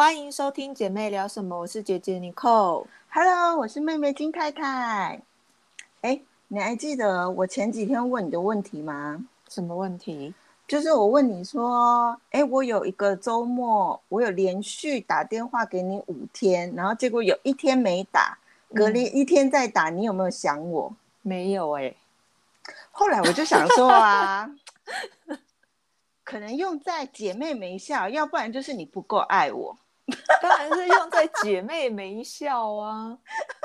欢迎收听姐妹聊什么，我是姐姐 Nicole。Hello，我是妹妹金太太。哎，你还记得我前几天问你的问题吗？什么问题？就是我问你说，哎，我有一个周末，我有连续打电话给你五天，然后结果有一天没打，隔离一天再打，你有没有想我？没有哎、后来我就想说啊，可能用在姐妹没笑，要不然就是你不够爱我。当然是用在姐妹没效啊，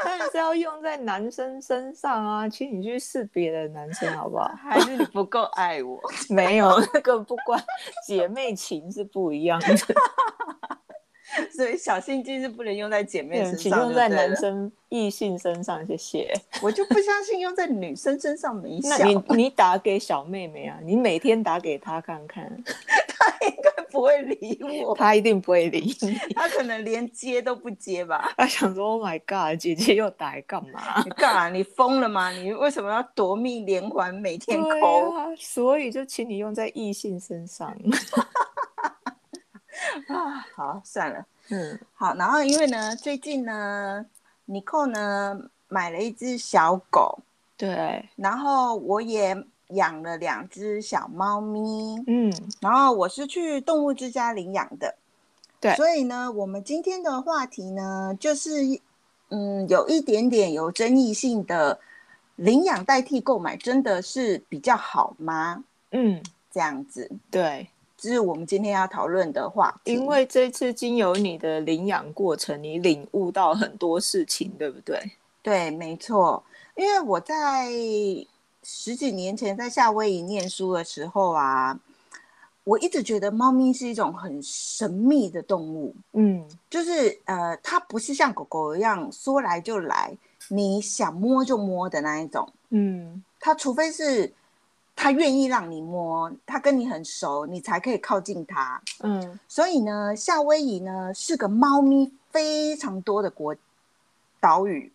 当然是要用在男生身上啊，请你去试别的男生好不好？还是你不够爱我？没有，那个不关姐妹情是不一样的，所以小心机是不能用在姐妹身请上，用在男。生异性身上，谢谢。我就不相信用在女生身上没效那，你你打给小妹妹啊，你每天打给她看看，她应该不会理我，他一定不会理你。他可能连接都不接吧。他想说：“Oh my god，姐姐又打来干嘛你干嘛？你疯了吗？你为什么要夺命连环每？”天对抠？啊，所以就请你用在异性身上。啊，好，算了。嗯，好，然后因为呢，最近呢，尼寇呢买了一只小狗，对，然后我也养了两只小猫咪，嗯，然后我是去动物之家领养的。对所以呢，我们今天的话题呢，就是嗯，有一点点有争议性的，领养代替购买真的是比较好吗？嗯，这样子，对，这是我们今天要讨论的话题。因为这次经由你的领养过程，你领悟到很多事情，对不对？对，没错，因为我在十几年前在夏威夷念书的时候啊，我一直觉得猫咪是一种很神秘的动物，嗯，就是呃，它不是像狗狗一样说来就来，你想摸就摸的那一种。嗯，它除非是它愿意让你摸，它跟你很熟，你才可以靠近它。嗯，所以呢，夏威夷呢是个猫咪非常多的国岛屿。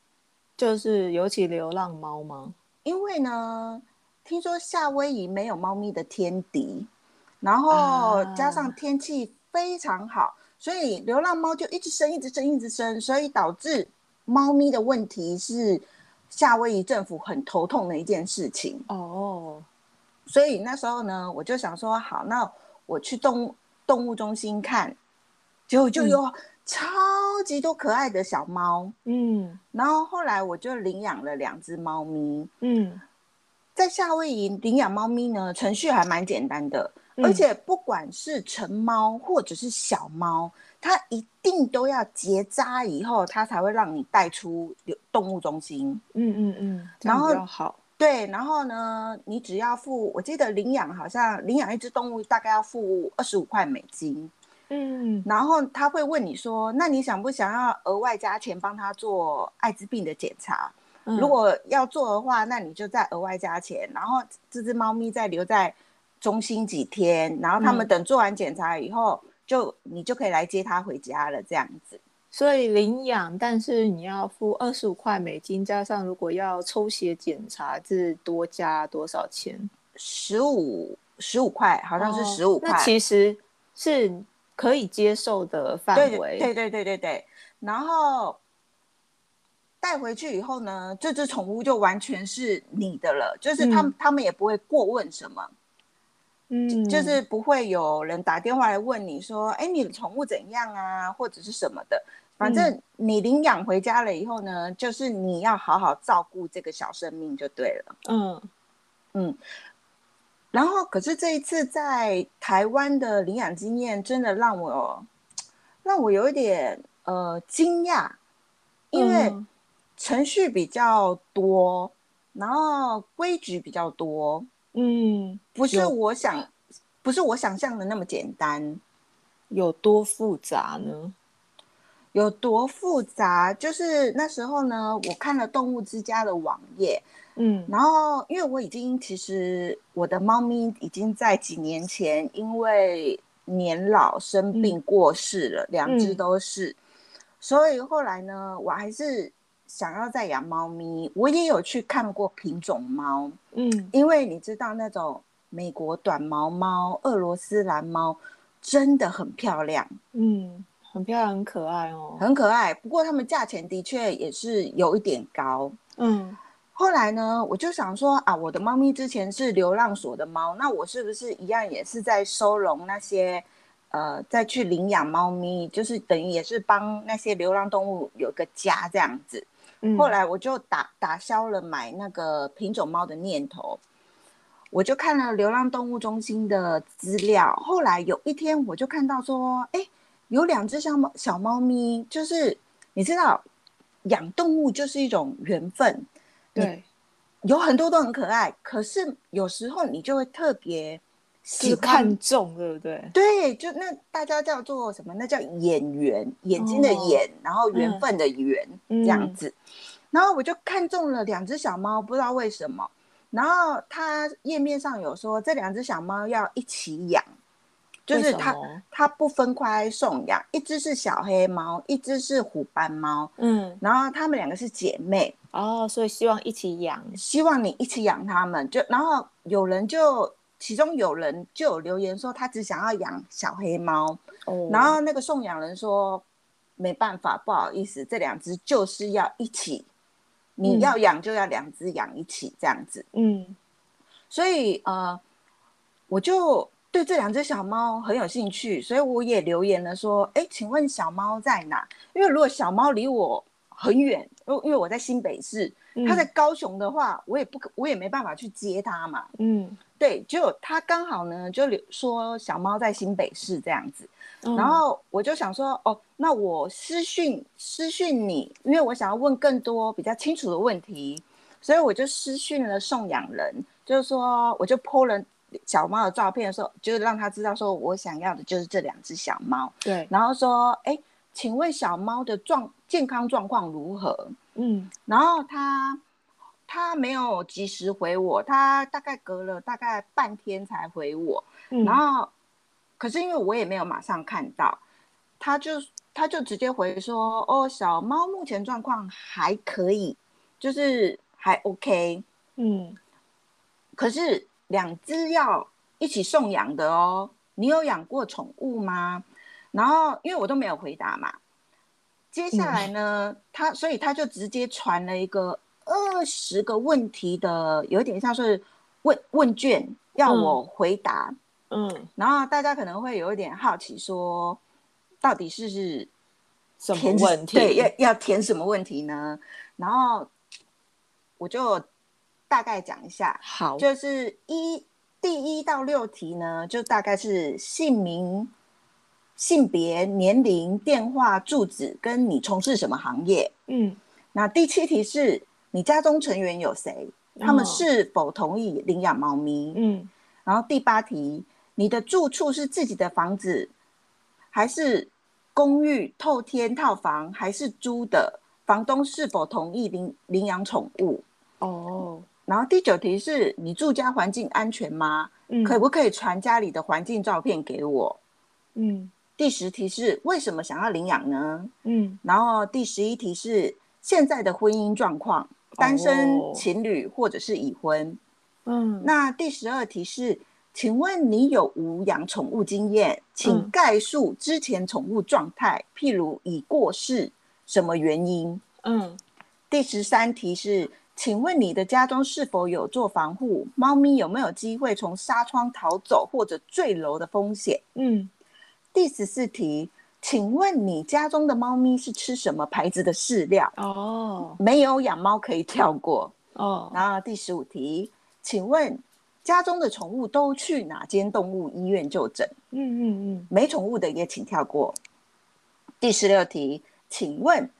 就是尤其流浪猫吗？因为呢，听说夏威夷没有猫咪的天敌，然后啊。加上天气非常好，所以流浪猫就一直生，一直生，一直生，所以导致猫咪的问题是夏威夷政府很头痛的一件事情。哦，所以那时候呢，我就想说，好，那我去动物动物中心看，结果就有超级多可爱的小猫，嗯然后后来我就领养了两只猫咪。嗯，在夏威夷领养猫咪呢，程序还蛮简单的，嗯而且不管是成猫或者是小猫，它一定都要结扎以后，它才会让你带出流动物中心。嗯嗯嗯，然后好。对，然后呢，你只要付，我记得领养好像领养一只动物大概要付二十五块美金，嗯然后他会问你说，那你想不想要额外加钱帮他做艾滋病的检查？嗯如果要做的话，那你就再额外加钱，然后这只猫咪再留在中心几天，然后他们嗯等做完检查以后，就你就可以来接它回家了，这样子。所以领养，但是你要付二十五块美金，加上如果要抽血检查，是多加多少钱？十五十五块，好像是哦十五块。那其实是可以接受的范对围。对对对对对，然后带回去以后呢，这只宠物就完全是你的了，就是他们、嗯他们也不会过问什么。嗯，就是不会有人打电话来问你说，哎，你的宠物怎样啊，或者是什么的。反正你领养回家了以后呢，就是你要好好照顾这个小生命就对了。嗯嗯，然后可是这一次在台湾的领养经验，真的让我让我有一点呃惊讶，因为嗯程序比较多，然后规矩比较多，嗯，不是我想不是我想象的那么简单。有多复杂呢？有多复杂？就是那时候呢，我看了动物之家的网页，嗯然后因为我已经其实我的猫咪已经在几年前因为年老生病过世了，两只嗯都是，所以后来呢，我还是想要再养猫咪。我也有去看过品种猫，嗯因为你知道那种美国短毛猫、俄罗斯蓝猫真的很漂亮。嗯，很漂亮，很可爱哦。很可爱。不过它们价钱的确也是有一点高。嗯后来呢，我就想说啊，我的猫咪之前是流浪所的猫，那我是不是一样也是在收容那些呃再去领养猫咪，就是等于也是帮那些流浪动物有个家这样子。嗯，后来我就打打消了买那个品种猫的念头，我就看了流浪动物中心的资料。后来有一天，我就看到说，哎，有两只小猫小猫咪，就是你知道，养动物就是一种缘分，对，有很多都很可爱，可是有时候你就会特别喜是看重，对不对？对，就那大家叫做什么？那叫眼缘，眼睛的哦眼，然后缘分的缘、这样嗯子。然后我就看中了两只小猫，不知道为什么。然后它页面上有说这两只小猫要一起养，就是为什它它不分开送养，一只是小黑猫，一只是虎斑猫，嗯，然后它们两个是姐妹，哦，所以希望一起养。希望你一起养它们。就然后有人就其中有人就有留言说他只想要养小黑猫，哦，然后那个送养人说没办法，不好意思，这两只就是要一起，你嗯要养就要两只养一起这样子。嗯所以呃，我就对这两只小猫很有兴趣，所以我也留言了说，哎，请问小猫在哪？因为如果小猫离我很远，因为因为我在新北市，它在高雄的话，我也不可，我也没办法去接它嘛。嗯，对，就它刚好呢，就留说小猫在新北市这样子。嗯然后我就想说，哦，那我私讯私讯你，因为我想要问更多比较清楚的问题，所以我就私讯了送养人，就是说我就 po 了小猫的照片的时候，就是让他知道说我想要的就是这两只小猫，对，然后说，哎，请问小猫的状健康状况如何？嗯。然后他他没有及时回我，他大概隔了大概半天才回我，嗯，然后，可是因为我也没有马上看到，他就他就直接回说：“哦，小猫目前状况还可以，就是还 OK，嗯。可是两只要一起送养的哦。你有养过宠物吗？”然后因为我都没有回答嘛，接下来呢，他所以他就直接传了一个二十个问题的，有点像是问问卷要我回答。嗯，然后大家可能会有一点好奇，说到底是是什么填问题？对，要要填什么问题呢？然后我就大概讲一下，好，就是一第一到六题呢，就大概是姓名、性别、年龄、电话、住址跟你从事什么行业。嗯那第七题是你家中成员有谁？他们哦是否同意领养猫咪？嗯然后第八题，你的住处是自己的房子，还是公寓、透天套房，还是租的？房东是否同意领领养宠物？哦，然后第九题是你住家环境安全吗？嗯可不可以传家里的环境照片给我？嗯第十题是为什么想要领养呢？嗯然后第十一题是现在的婚姻状况，单身哦情侣或者是已婚。嗯，那第十二题是，请问你有无养宠物经验？请嗯概述之前宠物状态，譬如已过世，什么原因？嗯第十三题是，请问你的家中是否有做防护？猫咪有没有机会从纱窗逃走或者坠楼的风险？嗯第十四题，请问你家中的猫咪是吃什么牌子的饲料？哦没有养猫可以跳过。哦，然后第十五题，请问家中的宠物都去哪间动物医院就诊？嗯嗯嗯没宠物的也请跳过。第十六题，请问，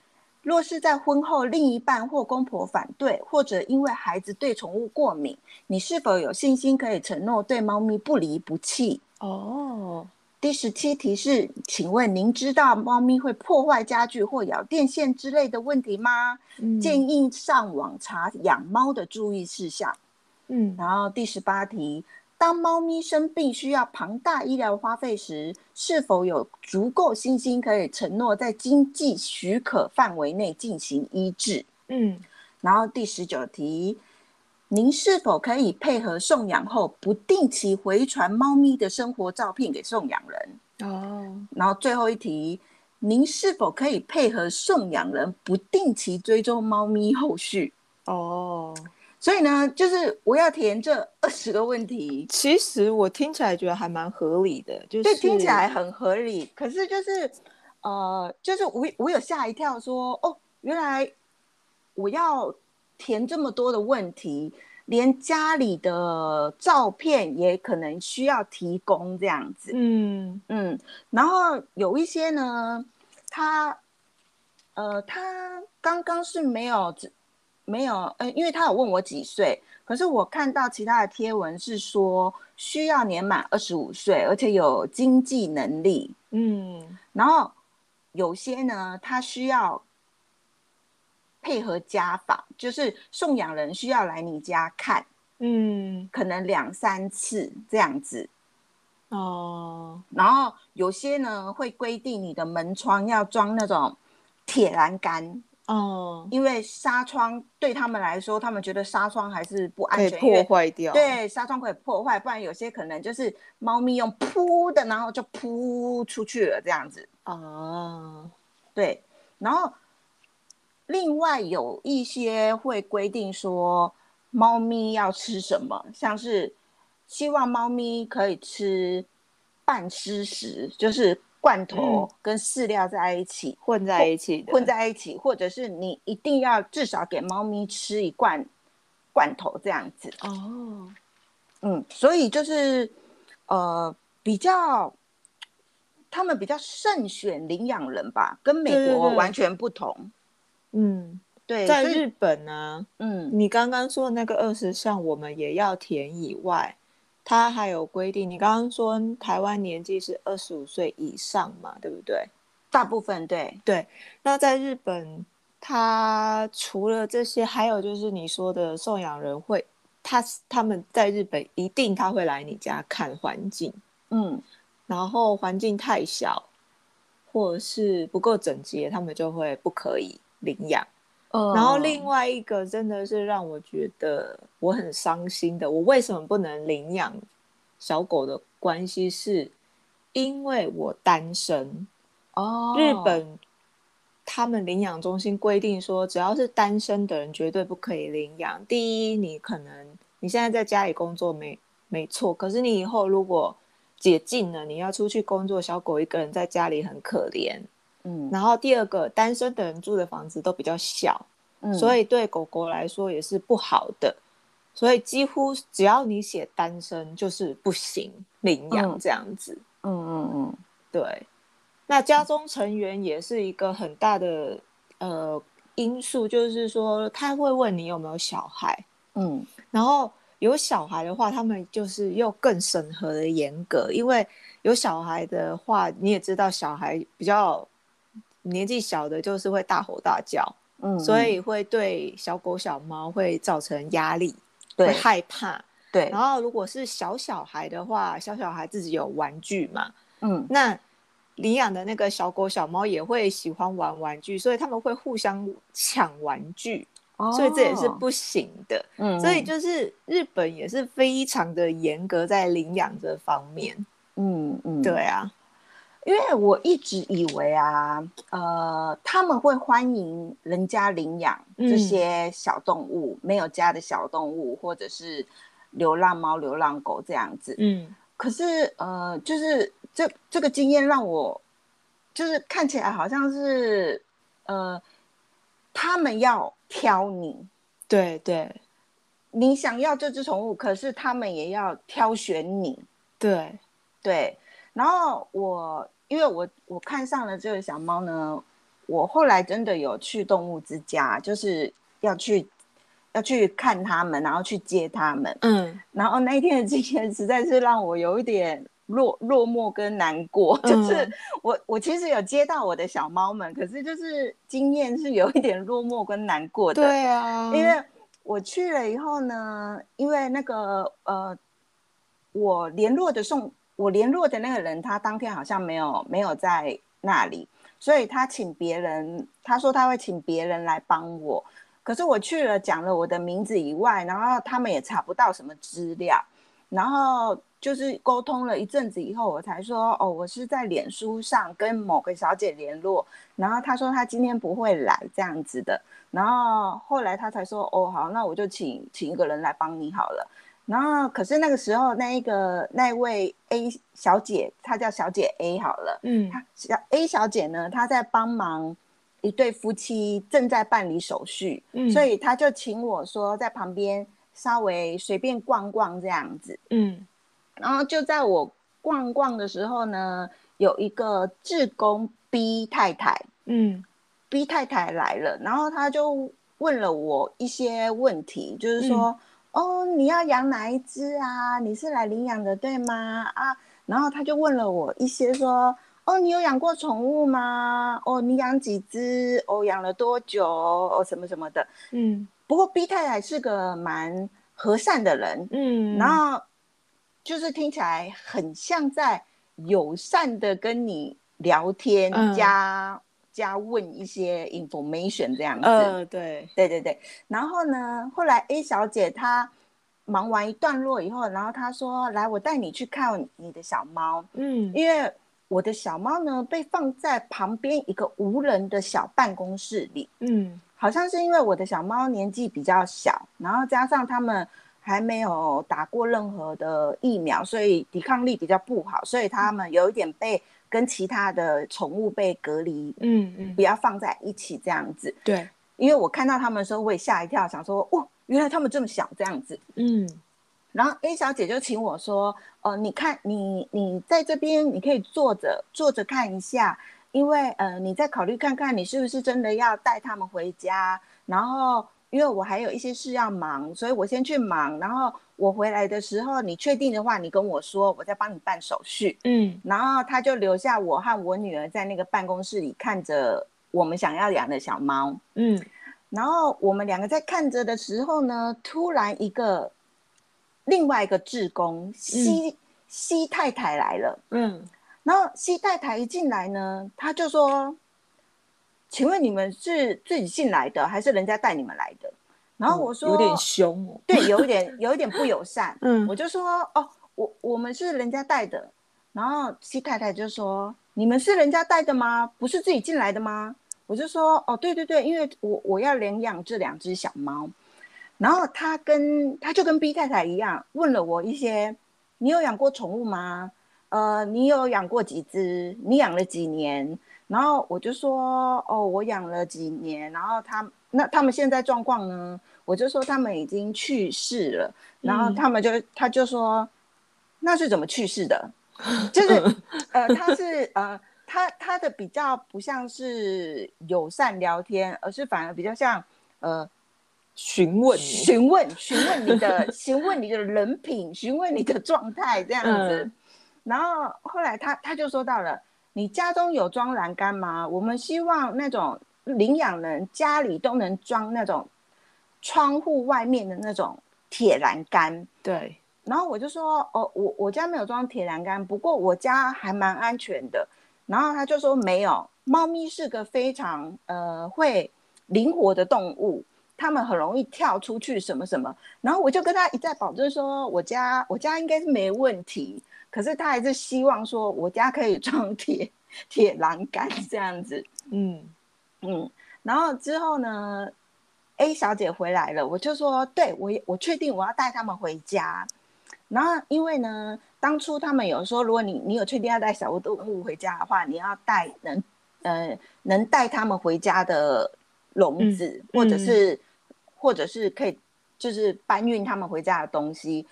若是在婚后另一半或公婆反对，或者因为孩子对宠物过敏，你是否有信心可以承诺对猫咪不离不弃？哦，第十七题是，请问您知道猫咪会破坏家具或咬电线之类的问题吗？嗯建议上网查养猫的注意事项。嗯然后第十八题，当猫咪生病需要庞大医疗花费时，是否有足够信心可以承诺在经济许可范围内进行医治？嗯然后第十九题，您是否可以配合送养后不定期回传猫咪的生活照片给送养人？哦，然后最后一题，您是否可以配合送养人不定期追踪猫咪后续？哦，所以呢，就是我要填这二十个问题，其实我听起来觉得还蛮合理的，就是对，听起来很合理。可是就是，呃，就是我我有吓一跳说，哦，原来我要填这么多的问题，连家里的照片也可能需要提供这样子。嗯嗯，然后有一些呢，他呃，他刚刚是没有没有，呃，因为他有问我几岁，可是我看到其他的贴文是说需要年满二十五岁，而且有经济能力，嗯。然后有些呢，他需要配合家访，就是送养人需要来你家看，嗯。可能两三次这样子。哦。然后有些呢会规定你的门窗要装那种铁栏杆，哦，因为纱窗对他们来说，他们觉得纱窗还是不安全，破坏掉，，对纱窗可以破坏，不然有些可能就是猫咪用扑的，然后就扑出去了这样子。哦，对，然后另外有一些会规定说，猫咪要吃什么，像是希望猫咪可以吃半湿食，就是罐头跟饲料在一起、混在一起，混在一起，或者是你一定要至少给猫咪吃一罐罐头这样子。哦，嗯，所以就是呃比较。他们比较慎选领养人吧，跟美国完全不同。嗯，对，在日本呢，嗯你刚刚说的那个二十项，我们也要填以外，它还有规定。你刚刚说台湾年纪是二十五岁以上嘛，对不对？大部分对，对。那在日本，它除了这些，还有就是你说的送养人会，他他们在日本一定他会来你家看环境，嗯然后环境太小或者是不够整洁，他们就会不可以领养。呃然后另外一个真的是让我觉得我很伤心的，我为什么不能领养小狗的关系是，因为我单身。哦，日本他们领养中心规定说，只要是单身的人绝对不可以领养。第一，你可能你现在在家里工作没没错，可是你以后如果解禁了，你要出去工作，小狗一个人在家里很可怜。嗯然后第二个，单身的人住的房子都比较小。嗯，所以对狗狗来说也是不好的。所以几乎只要你写单身，就是不行领养嗯这样子。嗯嗯嗯对，那家中成员也是一个很大的呃因素，就是说他会问你有没有小孩，嗯然后有小孩的话，他们就是又更审核的严格，因为有小孩的话，你也知道小孩比较年纪小的，就是会大吼大叫。嗯，所以会对小狗、小猫会造成压力，会对害怕。对然，后如果是小小孩的话，小小孩自己有玩具嘛，嗯那领养的那个小狗、小猫也会喜欢玩玩具，所以他们会互相抢玩具，所以这也是哦，不行的。嗯，所以就是日本也是非常的严格在领养这方面。嗯嗯，对啊，因为我一直以为啊，呃，他们会欢迎人家领养这嗯些小动物，没有家的小动物，或者是流浪猫、流浪狗这样子。嗯可是呃，就是这这个经验让我，就是看起来好像是呃，他们要挑你，对对你想要这只宠物，可是他们也要挑选你。对，对，然后我因为我我看上了这个小猫呢，我后来真的有去动物之家，就是要去要去看它们，然后去接它们。嗯然后那一天的经验实在是让我有一点落落寞跟难过，就是嗯我我其实有接到我的小猫们，可是就是经验是有一点落寞跟难过的。对啊，因为我去了以后呢，因为那个呃，我联络的送我联络的那个人，他当天好像没有没有在那里，所以他请别人，他说他会请别人来帮我。可是我去了，讲了我的名字以外，然后他们也查不到什么资料。然后就是沟通了一阵子以后，我才说哦，我是在脸书上跟某个小姐联络，然后她说她今天不会来这样子的，然后后来她才说哦好，那我就请请一个人来帮你好了。然后可是那个时候那一个那位 A 小姐，她叫小姐 A 好了，嗯，她小 A 小姐呢，她在帮忙一对夫妻正在办理手续，嗯，所以她就请我说在旁边。稍微随便逛逛这样子，嗯，然后就在我逛逛的时候呢，有一个志工 B 太太，嗯，B 太太来了，然后她就问了我一些问题，就是说，哦，你要养哪一只啊？你是来领养的对吗？啊，然后他就问了我一些，说，哦，你有养过宠物吗？哦，你养几只？哦，养了多久？哦，什么什么的，嗯。不过 B 太太是个蛮和善的人，嗯，然后就是听起来很像在友善的跟你聊天，加加问一些 information 这样子，呃，对，对对对。然后呢，后来 A 小姐她忙完一段落以后，然后她说：“来，我带你去看你的小猫。”嗯，因为我的小猫呢被放在旁边一个无人的小办公室里，嗯。好像是因为我的小猫年纪比较小，然后加上他们还没有打过任何的疫苗，所以抵抗力比较不好，所以他们有一点被跟其他的宠物被隔离，嗯嗯，不要放在一起这样子。对，因为我看到他们的时候我也吓一跳，想说哦，原来他们这么小这样子。嗯，然后 A 小姐就请我说，哦，你看你你在这边你可以坐着坐着看一下。因为呃，你再考虑看看，你是不是真的要带他们回家？然后，因为我还有一些事要忙，所以我先去忙。然后我回来的时候，你确定的话，你跟我说，我再帮你办手续。嗯。然后他就留下我和我女儿在那个办公室里看着我们想要养的小猫。嗯。然后我们两个在看着的时候呢，突然一个另外一个志工西西太太来了。嗯。然后西太太一进来呢，他就说：“请问你们是自己进来的，还是人家带你们来的？”然后我说：“有点凶哦。”对，有一点，有一点不友善。嗯，我就说：“哦，我我们是人家带的。”然后西太太就说：“你们是人家带的吗？不是自己进来的吗？”我就说：“哦，对对对，因为我我要领养这两只小猫。”然后他跟他就跟 B 太太一样，问了我一些：“你有养过宠物吗？”呃，你有养过几只？你养了几年？然后我就说，哦，我养了几年。然后他那他们现在状况呢？我就说他们已经去世了。然后他们就他就说，那是怎么去世的？就是呃，他是呃，他他的比较不像是友善聊天，而是反而比较像呃询问询问询问你的询问你的人品，询问你的状态这样子。然后后来他他就说到了，你家中有装栏杆吗？我们希望那种领养人家里都能装那种窗户外面的那种铁栏杆。对。然后我就说，哦，我我家没有装铁栏杆，不过我家还蛮安全的。然后他就说没有，猫咪是个非常呃会灵活的动物，它们很容易跳出去什么什么。然后我就跟他一再保证说，我家我家应该是没问题。可是他还是希望说，我家可以 装铁铁栏杆这样子，嗯嗯。然后之后呢，A 小姐回来了，我就说，对我我确定我要带他们回家。然后因为呢，当初他们有说，如果你你有确定要带小动物回家的话，你要带能呃能带他们回家的笼子，或者是或者是可以就是搬运他们回家的东西。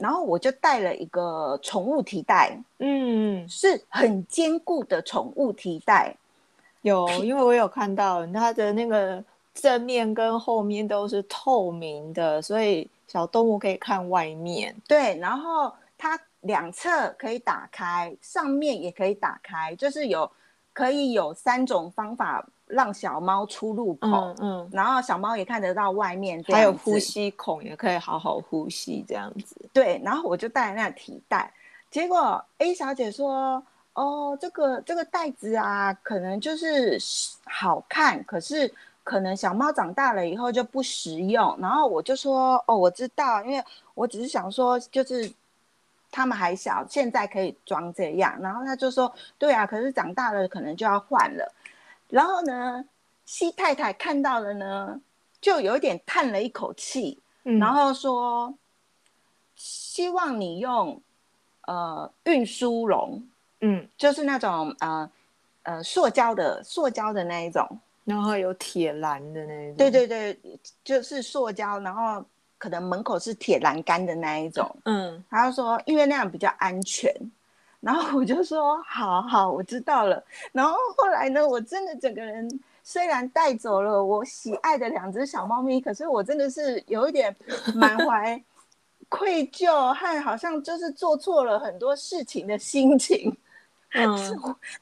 然后我就带了一个宠物提袋，嗯，是很坚固的宠物提袋。有，因为我有看到它的那个正面跟后面都是透明的，所以小动物可以看外面。对，然后它两侧可以打开，上面也可以打开，就是有可以有三种方法。让小猫出入口，嗯，然后小猫也看得到外面，还有呼吸孔也可以好好呼吸这样子。对，然后我就带那提袋，结果 A 小姐说：“哦，这个这个袋子啊，可能就是好看，可是可能小猫长大了以后就不实用。”然后我就说：“哦，我知道，因为我只是想说，就是他们还小，现在可以装这样。然后他就说：“对啊，可是长大了可能就要换了。”然后呢，西太太看到了呢，就有点叹了一口气，然后说：“希望你用呃运输笼，嗯，就是那种呃呃塑胶的塑胶的那一种，然后有铁栏的那一种。对对对，就是塑胶，然后。”可能门口是铁栏杆的那一种，嗯，他就说因为那样比较安全，然后我就说好好，我知道了。然后后来呢，我真的整个人虽然带走了我喜爱的两只小猫咪，可是我真的是有一点满怀愧疚和好像就是做错了很多事情的心情，嗯，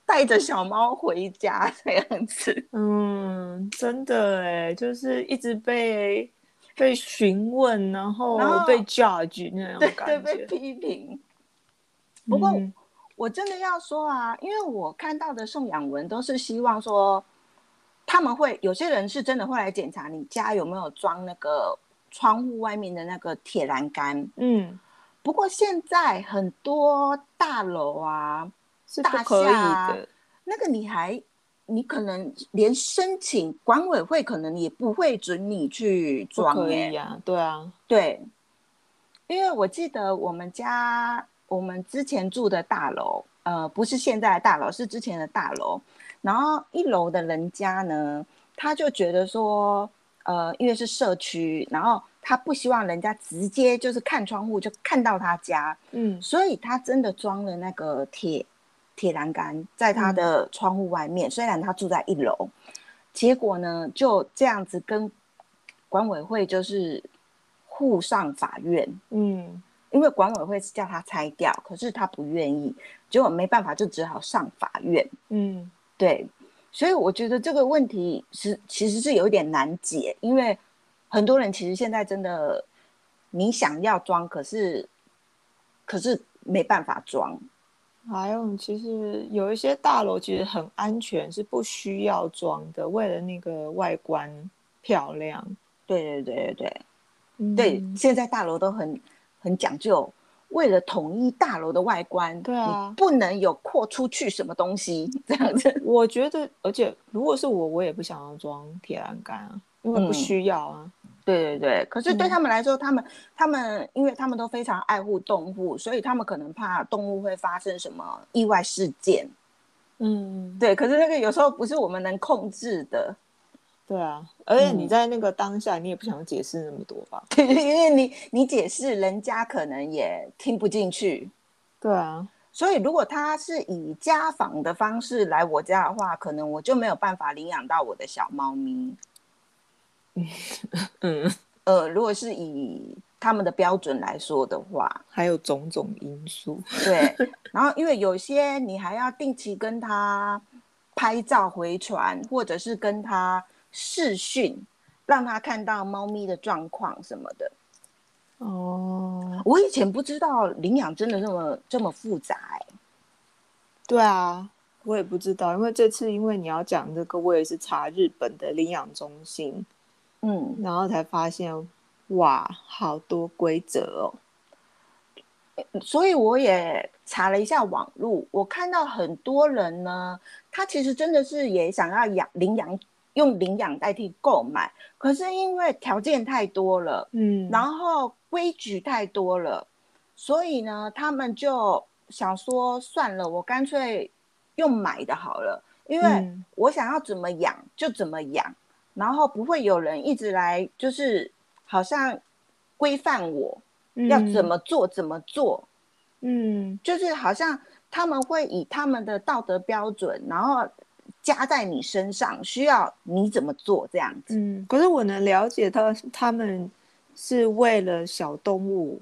带着小猫回家这样子，嗯，真的哎，就是一直被。被询问，然后被 judge 那样感觉，对被批评。不过我真的要说啊，因为我看到的送养文都是希望说，他们会有些人是真的会来检查你家有没有装那个窗户外面的那个铁栏杆。嗯，不过现在很多大楼啊，是不可以的，那个你还。你可能连申请管委会可能也不会准你去装哎呀，对啊，对，因为我记得我们家我们之前住的大楼，呃，不是现在的大楼，是之前的大楼。然后一楼的人家呢，他就觉得说，呃，因为是社区，然后他不希望人家直接就是看窗户就看到他家，嗯，所以他真的装了那个铁。铁栏杆在他的窗户外面，虽然他住在一楼，结果呢就这样子跟管委会就是互上法院，嗯，因为管委会是叫他拆掉，可是他不愿意，结果没办法就只好上法院，嗯，对，所以我觉得这个问题是其实是有一点难解，因为很多人其实现在真的你想要装，可是可是没办法装。还有，其实有一些大楼其实很安全，是不需要装的，为了那个外观漂亮。对对对对对，对，现在大楼都很很讲究，为了统一大楼的外观，对啊，不能有扩出去什么东西这样子。我觉得，而且如果是我，我也不想要装铁栏杆啊，因为不需要啊。对对对，可是对他们来说，他们他们，因为他们都非常爱护动物，所以他们可能怕动物会发生什么意外事件。嗯，对。可是那个有时候不是我们能控制的。对啊，而且你在那个当下，你也不想解释那么多吧？对，因为你你解释，人家可能也听不进去。对啊，所以如果他是以家访的方式来我家的话，可能我就没有办法领养到我的小猫咪。嗯呃，如果是以他们的标准来说的话，还有种种因素。对，然后因为有些你还要定期跟他拍照回传，或者是跟他视讯，让他看到猫咪的状况什么的。哦，我以前不知道领养真的这么这么复杂哎。对啊，我也不知道，因为这次因为你要讲这个，我也是查日本的领养中心。嗯，然后才发现，哇，好多规则哦。所以我也查了一下网络，我看到很多人呢，他其实真的是也想要养领养，用领养代替购买，可是因为条件太多了，嗯，然后规矩太多了，所以呢，他们就想说，算了，我干脆用买的好了，因为我想要怎么养就怎么养。然后不会有人一直来，就是好像规范我要怎么做怎么做，嗯，就是好像他们会以他们的道德标准，然后加在你身上，需要你怎么做这样子。嗯，可是我能了解他，他们是为了小动物，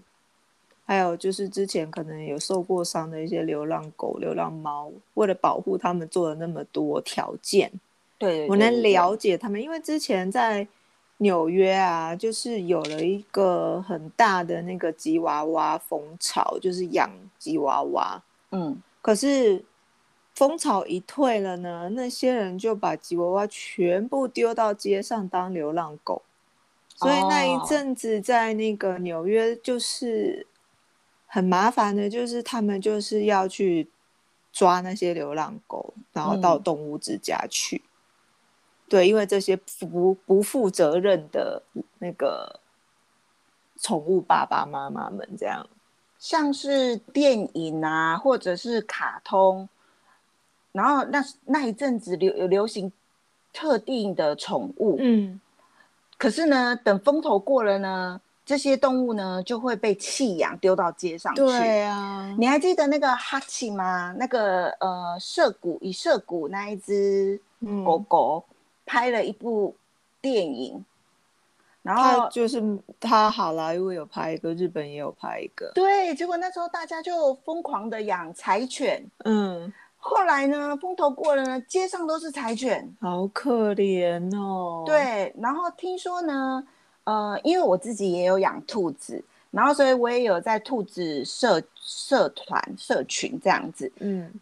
还有就是之前可能有受过伤的一些流浪狗、流浪猫，为了保护他们做了那么多条件。对，我能了解他们，因为之前在纽约啊，就是有了一个很大的那个吉娃娃风潮，就是养吉娃娃。嗯，可是风潮一退了呢，那些人就把吉娃娃全部丢到街上当流浪狗，所以那一阵子在那个纽约就是。很麻烦的，就是他们就是要去抓那些流浪狗，然后到嗯动物之家去。对，因为这些不不负责任的那个宠物爸爸妈妈们这样。像是电影啊，或者是卡通，然后那那一阵子流有流行特定的宠物，嗯，可是呢，等风头过了呢，这些动物呢就会被弃养丢到街上去。对啊，你还记得那个哈奇吗？那个呃，涉谷以涉谷那一只嗯狗狗拍了一部电影，然后就是他好莱坞有拍一个，日本也有拍一个。对，结果那时候大家就疯狂的养柴犬。嗯，后来呢，风头过了呢，街上都是柴犬。好可怜哦。，对，然后听说呢，呃，因为我自己也有养兔子，然后所以我也有在兔子社社团社群这样子。嗯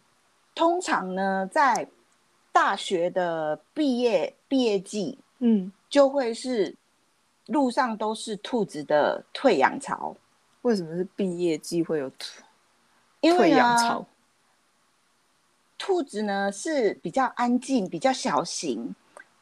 通常呢，在大学的毕业毕业季，嗯，就会是路上都是兔子的退养潮，为什么是毕业季会有退因为退养呢潮？兔子呢是比较安静、比较小型，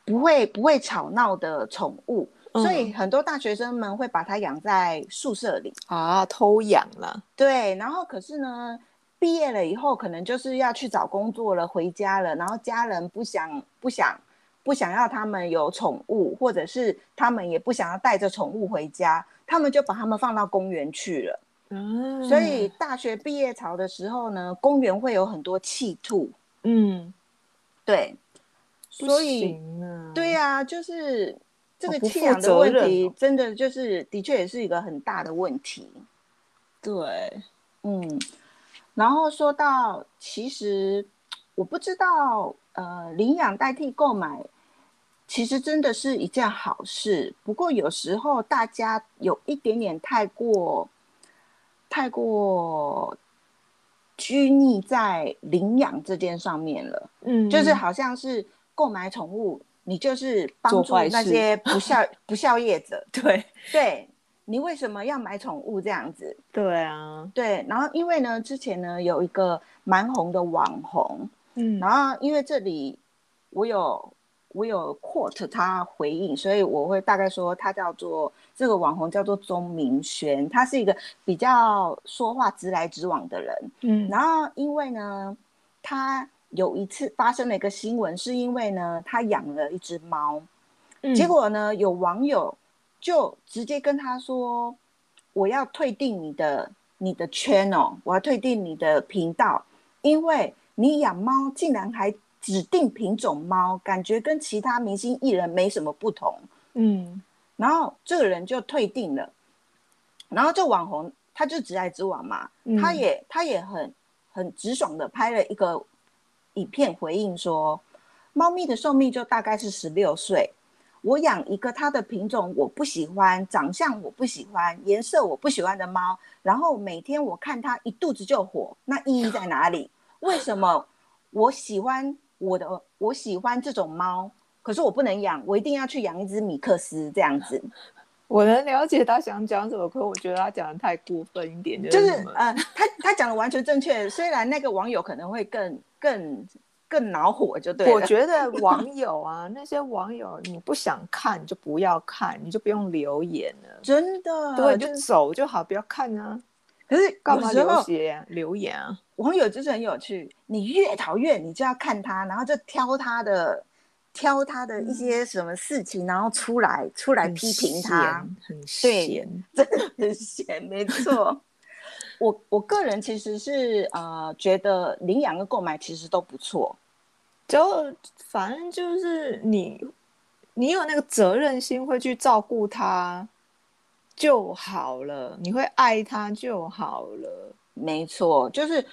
不会不会吵闹的宠物，嗯所以很多大学生们会把它养在宿舍里。啊，偷养了。对，然后可是呢，毕业了以后，可能就是要去找工作了，回家了，然后家人不想不想不想要他们有宠物，或者是他们也不想要带着宠物回家，他们就把他们放到公园去了。嗯。所以大学毕业潮的时候呢，公园会有很多弃兔，嗯，对，所以对呀、就是这个好不负弃养的问题，哦。真的就是的确也是一个很大的问题。对，嗯，然后说到，其实我不知道，呃，领养代替购买，其实真的是一件好事。不过有时候大家有一点点太过，太过拘泥在领养这件上面了，嗯，就是好像是购买宠物，你就是帮助那些不孝 不孝业者，对。对你为什么要买宠物这样子？对啊，对，然后因为呢，之前呢有一个蛮红的网红，嗯。然后因为这里我有我有 quote 他回应，所以我会大概说他叫做这个网红叫做钟明轩，他是一个比较说话直来直往的人。嗯，然后因为呢，他有一次发生了一个新闻，是因为呢他养了一只猫，嗯结果呢，有网友就直接跟他说：“我要退订你的你的 channel，我要退订你的频道，因为你养猫竟然还指定品种猫，感觉跟其他明星艺人没什么不同。嗯”然后这个人就退订了，然后这网红他就直来直往嘛，嗯他也他也很很直爽的拍了一个影片回应说，猫咪的寿命就大概是十六岁。我养一个它的品种我不喜欢，长相我不喜欢，颜色我不喜欢的猫，然后每天我看它一肚子就火，那意义在哪里？为什么我喜欢我的我喜欢这种猫，可是我不能养，我一定要去养一只米克斯这样子？我能了解他想讲什么，可我觉得他讲的太过分一点，就是是什么呃，他他讲的完全正确，虽然那个网友可能会更更更恼火，就对了。我觉得网友啊，那些网友，你不想看就不要看，你就不用留言了，真的对，就就走就好，不要看啊，可是干嘛留言啊留言啊？网友就是很有趣，你越讨厌你就要看他，然后就挑他的挑他的一些什么事情，然后出来出来批评他，闲，很闲，真的很闲，没错。我我个人其实是呃觉得领养跟购买其实都不错，就反正就是你，你有那个责任心，会去照顾他就好了，你会爱他就好了。没错，就是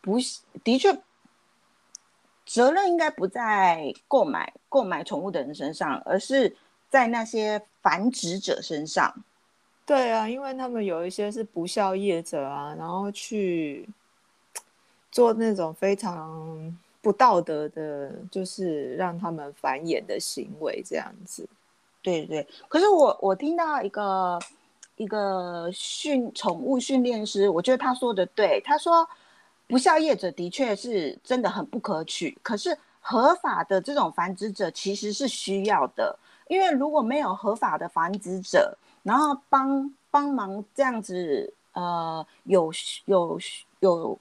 不是的确，责任应该不在购买购买宠物的人身上，而是在那些繁殖者身上。对啊，因为他们有一些是不孝业者啊，然后去 做那种非常不道德的，就是让他们繁衍的行为，这样子。对对，可是我我听到一个一一个训宠物训练师，我觉得他说的对。他说，不孝业者的确是真的很不可取，可是合法的这种繁殖者其实是需要的，因为如果没有合法的繁殖者，然后帮帮忙这样子，呃，有有有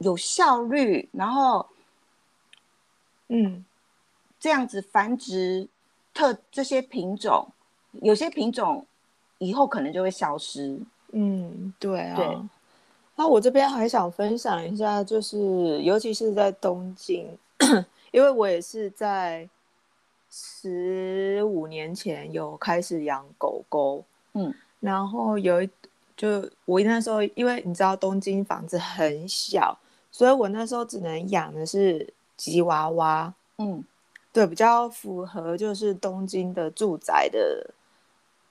有效率，然后，嗯，这样子繁殖特这些品种，有些品种。以后可能就会消失。嗯，对啊。那我这边还想分享一下，就是尤其是在东京，因为我也是在十五年前有开始养狗狗。嗯，然后有一就我那时候，因为你知道东京房子很小，所以我那时候只能养的是吉娃娃。嗯，对，比较符合就是东京的住宅的。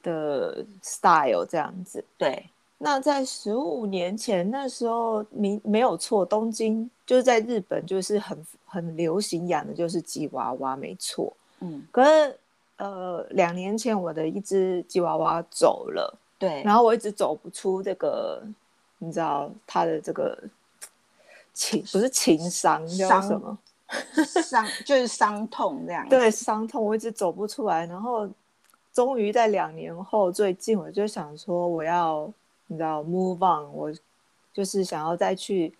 的 style 这样子，对。那在十五年前，那时候没没有错，东京就是在日本，就是很很流行养的就是吉娃娃，没错。嗯。可是呃，两年前我的一只吉娃娃走了，对。然后我一直走不出这个，你知道他的这个情不是情伤叫什么 伤，就是伤痛这样。对，伤痛，我一直走不出来，然后。终于在两年后，最近我就想说，我要你知道，move on，我就是想要再去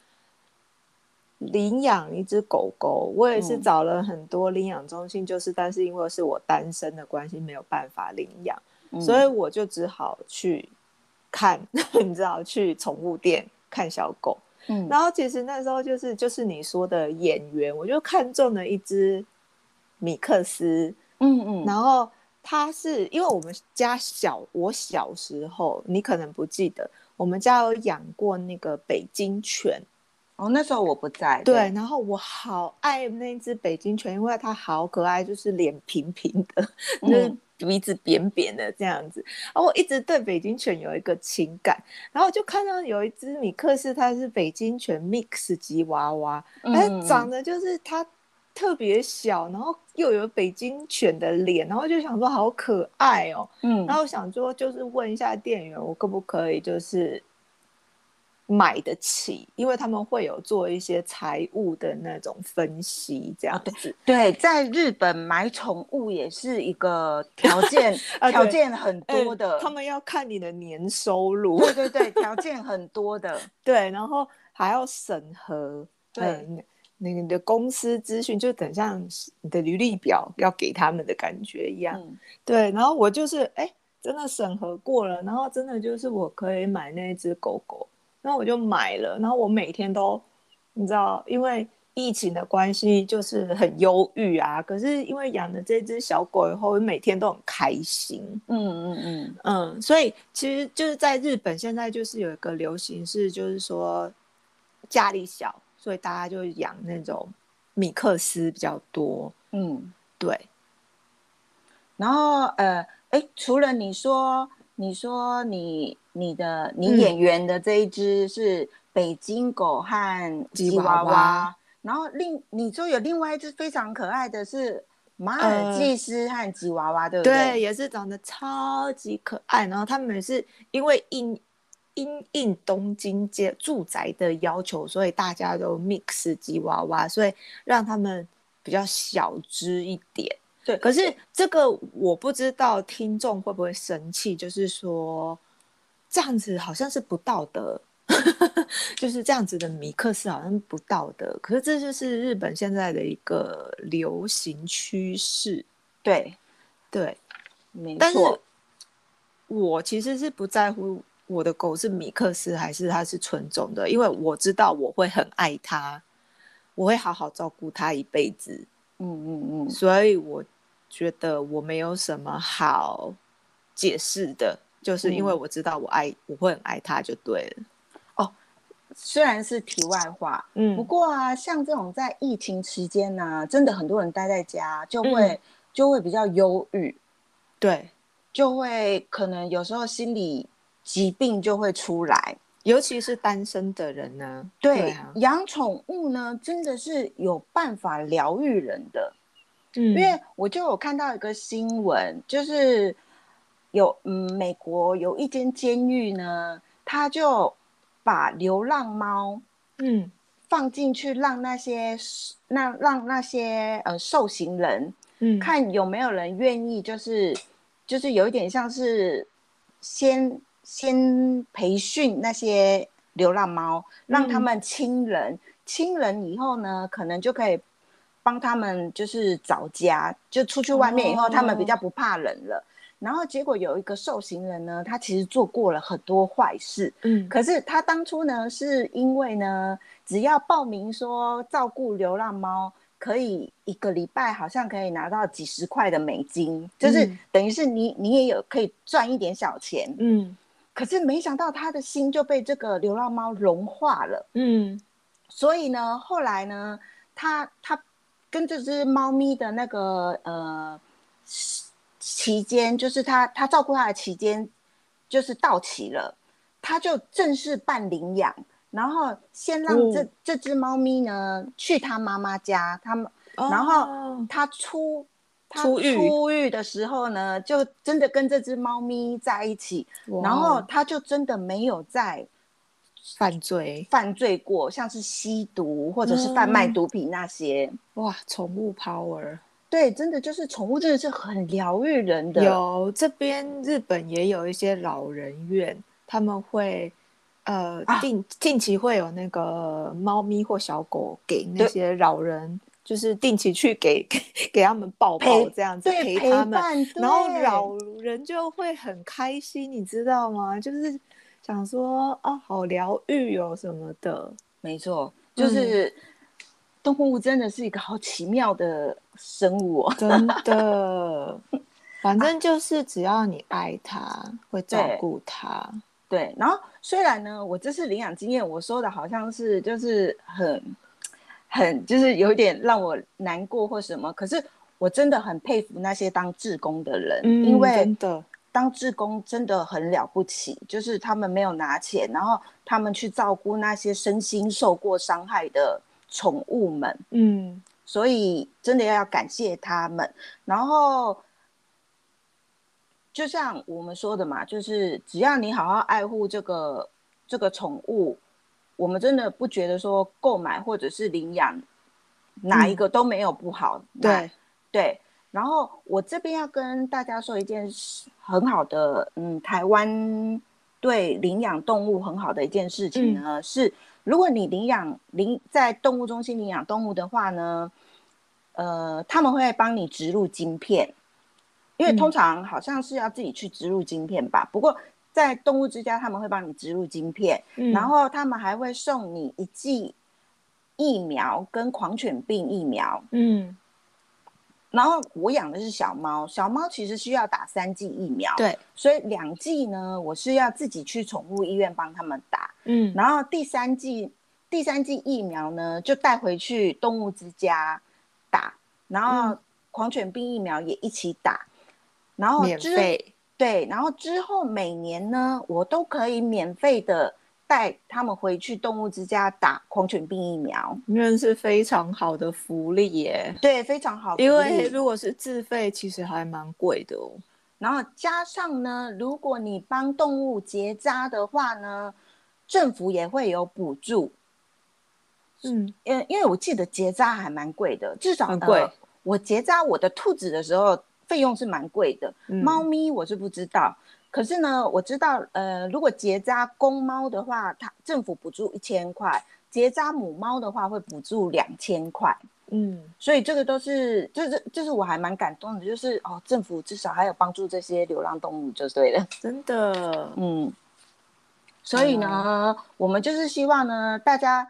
领养一只狗狗。我也是找了很多领养中心，就是但是因为是我单身的关系，没有办法领养，所以我就只好去看，你知道，去宠物店看小狗。嗯，然后其实那时候就是就是你说的演员，我就看中了一只米克斯。嗯嗯，然后。它是因为我们家小，我小时候你可能不记得，我们家有养过那个北京犬。哦，那时候我不在。对，然后我好爱那只北京犬，因为它好可爱，就是脸平平的，就是鼻子扁扁的这样子。然后我一直对北京犬有一个情感，然后就看到有一只米克斯，它是北京犬 mix 吉娃娃，它长得就是它。特别小，然后又有北京犬的脸，然后就想说好可爱哦，嗯，然后想说就是问一下店员，我可不可以就是买得起，因为他们会有做一些财务的那种分析，这样子。对，在日本买宠物也是一个条件，条件很多的，他们要看你的年收入。对对对，条件很多的，对，然后还要审核，对。那个你的公司资讯就等像你的履历表要给他们的感觉一样，对。然后我就是哎，真的审核过了，然后真的就是我可以买那只狗狗，然后我就买了。然后我每天都，你知道，因为疫情的关系，就是很忧郁啊。可是因为养了这只小狗以后，我每天都很开心。嗯嗯嗯嗯，所以其实就是在日本现在就是有一个流行是，就是说家里小。所以大家就养那种米克斯比较多，嗯，对。然后呃，哎，除了你说，你说你你的你演员的这一只是北京狗和吉娃娃，然后另你说有另外一只非常可爱的是马尔济斯和吉娃娃，对不对？对，也是长得超级可爱。然后他们是因为印。因应东京街住宅的要求，所以大家都 mix 吉娃娃，所以让他们比较小只一点。对，可是这个我不知道听众会不会生气，就是说这样子好像是不道德，就是这样子的米克斯好像不道德。可是这就是日本现在的一个流行趋势。对，对，没错。我其实是不在乎。我的狗是米克斯还是它是纯种的？因为我知道我会很爱它，我会好好照顾它一辈子。嗯嗯嗯，所以我觉得我没有什么好解释的，就是因为我知道我爱，我会很爱它就对了。哦，虽然是题外话，嗯，不过啊，像这种在疫情期间呢，真的很多人待在家，就会就会比较忧郁，对，就会可能有时候心里。疾病就会出来，尤其是单身的人呢。对，养宠物呢，真的是有办法疗愈人的。嗯，因为我就有看到一个新闻，就是有嗯，美国有一间监狱呢，他就把流浪猫嗯放进去，让那些那让那些呃受刑人嗯，看有没有人愿意，就是就是有一点像是先先培训那些流浪猫，让他嗯们亲人，亲人以后呢，可能就可以帮他们就是找家，就出去外面以后，他们比哦较不怕人了。然后结果有一个受刑人呢，他其实做过了很多坏事，嗯。可是他当初呢，是因为呢，只要报名说照顾流浪猫，可以一个礼拜好像可以拿到几十块的美金，就是嗯。等于是你你也有可以赚一点小钱。嗯可是没想到他的心就被这个流浪猫融化了，嗯。所以呢，后来呢，他他跟这只猫咪的那个呃期期间，就是他他照顾它的期间，就是到期了，他就正式办领养，然后先让这、哦。这只猫咪呢去他妈妈家，他们然后。哦他出。他出狱出狱的时候呢，就真的跟这只猫咪在一起，然后哦他就真的没有再犯罪犯罪过，像是吸毒或者是贩卖毒品那些。哇，宠物 power。对，真的就是宠物，真的是很疗愈人的。有这边日本也有一些老人院，他们会呃啊定定期会有那个猫咪或小狗给那些老人，就是定期去给给给他们抱抱这样子对陪陪他们，然后老人就会很开心，你知道吗？就是想说啊，好疗愈哦什么的。没错，嗯就是、动物真的是一个好奇妙的生物哦。真的，反正就是只要你爱它，会照顾它。对，然后虽然呢，我这次领养经验，我说的好像是就是很很就是有点让我难过或什么，可是我真的很佩服那些当志工的人，嗯，因为真的，当志工真的很了不起，就是他们没有拿钱，然后他们去照顾那些身心受过伤害的宠物们，嗯。所以真的要感谢他们。然后，就像我们说的嘛，就是只要你好好爱护这个这个宠物，我们真的不觉得说购买或者是领养哪一个都没有不好。哪对，对，然后我这边要跟大家说一件事，很好的，嗯，台湾对领养动物很好的一件事情呢，是如果你领养领在动物中心领养动物的话呢，呃，他们会帮你植入晶片，因为嗯。通常好像是要自己去植入晶片吧，不过在动物之家他们会帮你植入晶片，嗯。然后他们还会送你一剂疫苗跟狂犬病疫苗。嗯，然后我养的是小猫，小猫其实需要打三剂疫苗，，对，所以两剂呢，我是要自己去宠物医院帮他们打，嗯。然后第三剂第三剂疫苗呢，就带回去动物之家打，然后嗯。狂犬病疫苗也一起打，然后免之费，对，然后之后每年呢，我都可以免费的带他们回去动物之家打狂犬病疫苗，那是非常好的福利耶。对，非常好，因为如果是自费，其实还蛮贵的哦。然后加上呢，如果你帮动物结扎的话呢，政府也会有补助。嗯，因因为我记得结扎还蛮贵的，至少很贵呃我结扎我的兔子的时候，费用是蛮贵的。嗯猫咪我是不知道，可是呢，我知道呃，如果结扎公猫的话，它政府补助一千块；结扎母猫的话会补助两千块。嗯，所以这个都是，就是就是我还蛮感动的，就是哦，政府至少还有帮助这些流浪动物就对了。真的，嗯，所以呢，我们就是希望呢，大家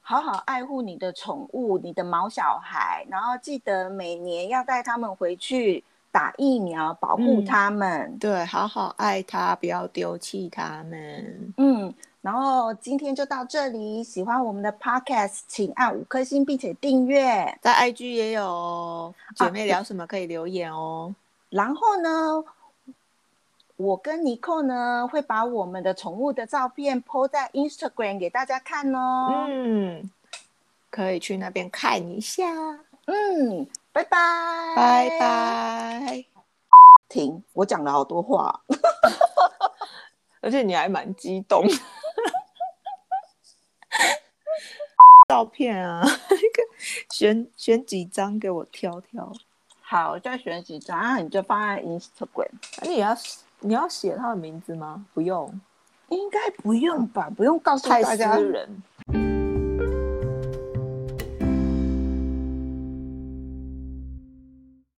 好好爱护你的宠物、你的毛小孩，然后记得每年要带他们回去打疫苗，保护嗯他们。对，好好爱他，不要丢弃他们。嗯，然后今天就到这里。喜欢我们的 podcast，请按五颗星，并且订阅。在 IG 也有哦，姐妹啊聊什么可以留言哦。然后呢，我跟尼寇呢会把我们的宠物的照片 po 在 Instagram 给大家看哦。嗯，可以去那边看一下。嗯，拜拜，拜拜。停，我讲了好多话，而且你还蛮激动。照片啊，那 个选选几张给我挑挑。好，再选几张，然后你就放在 Instagram。那你要你要写他的名字吗？不用，应该不用吧？不用告诉太大家私。人。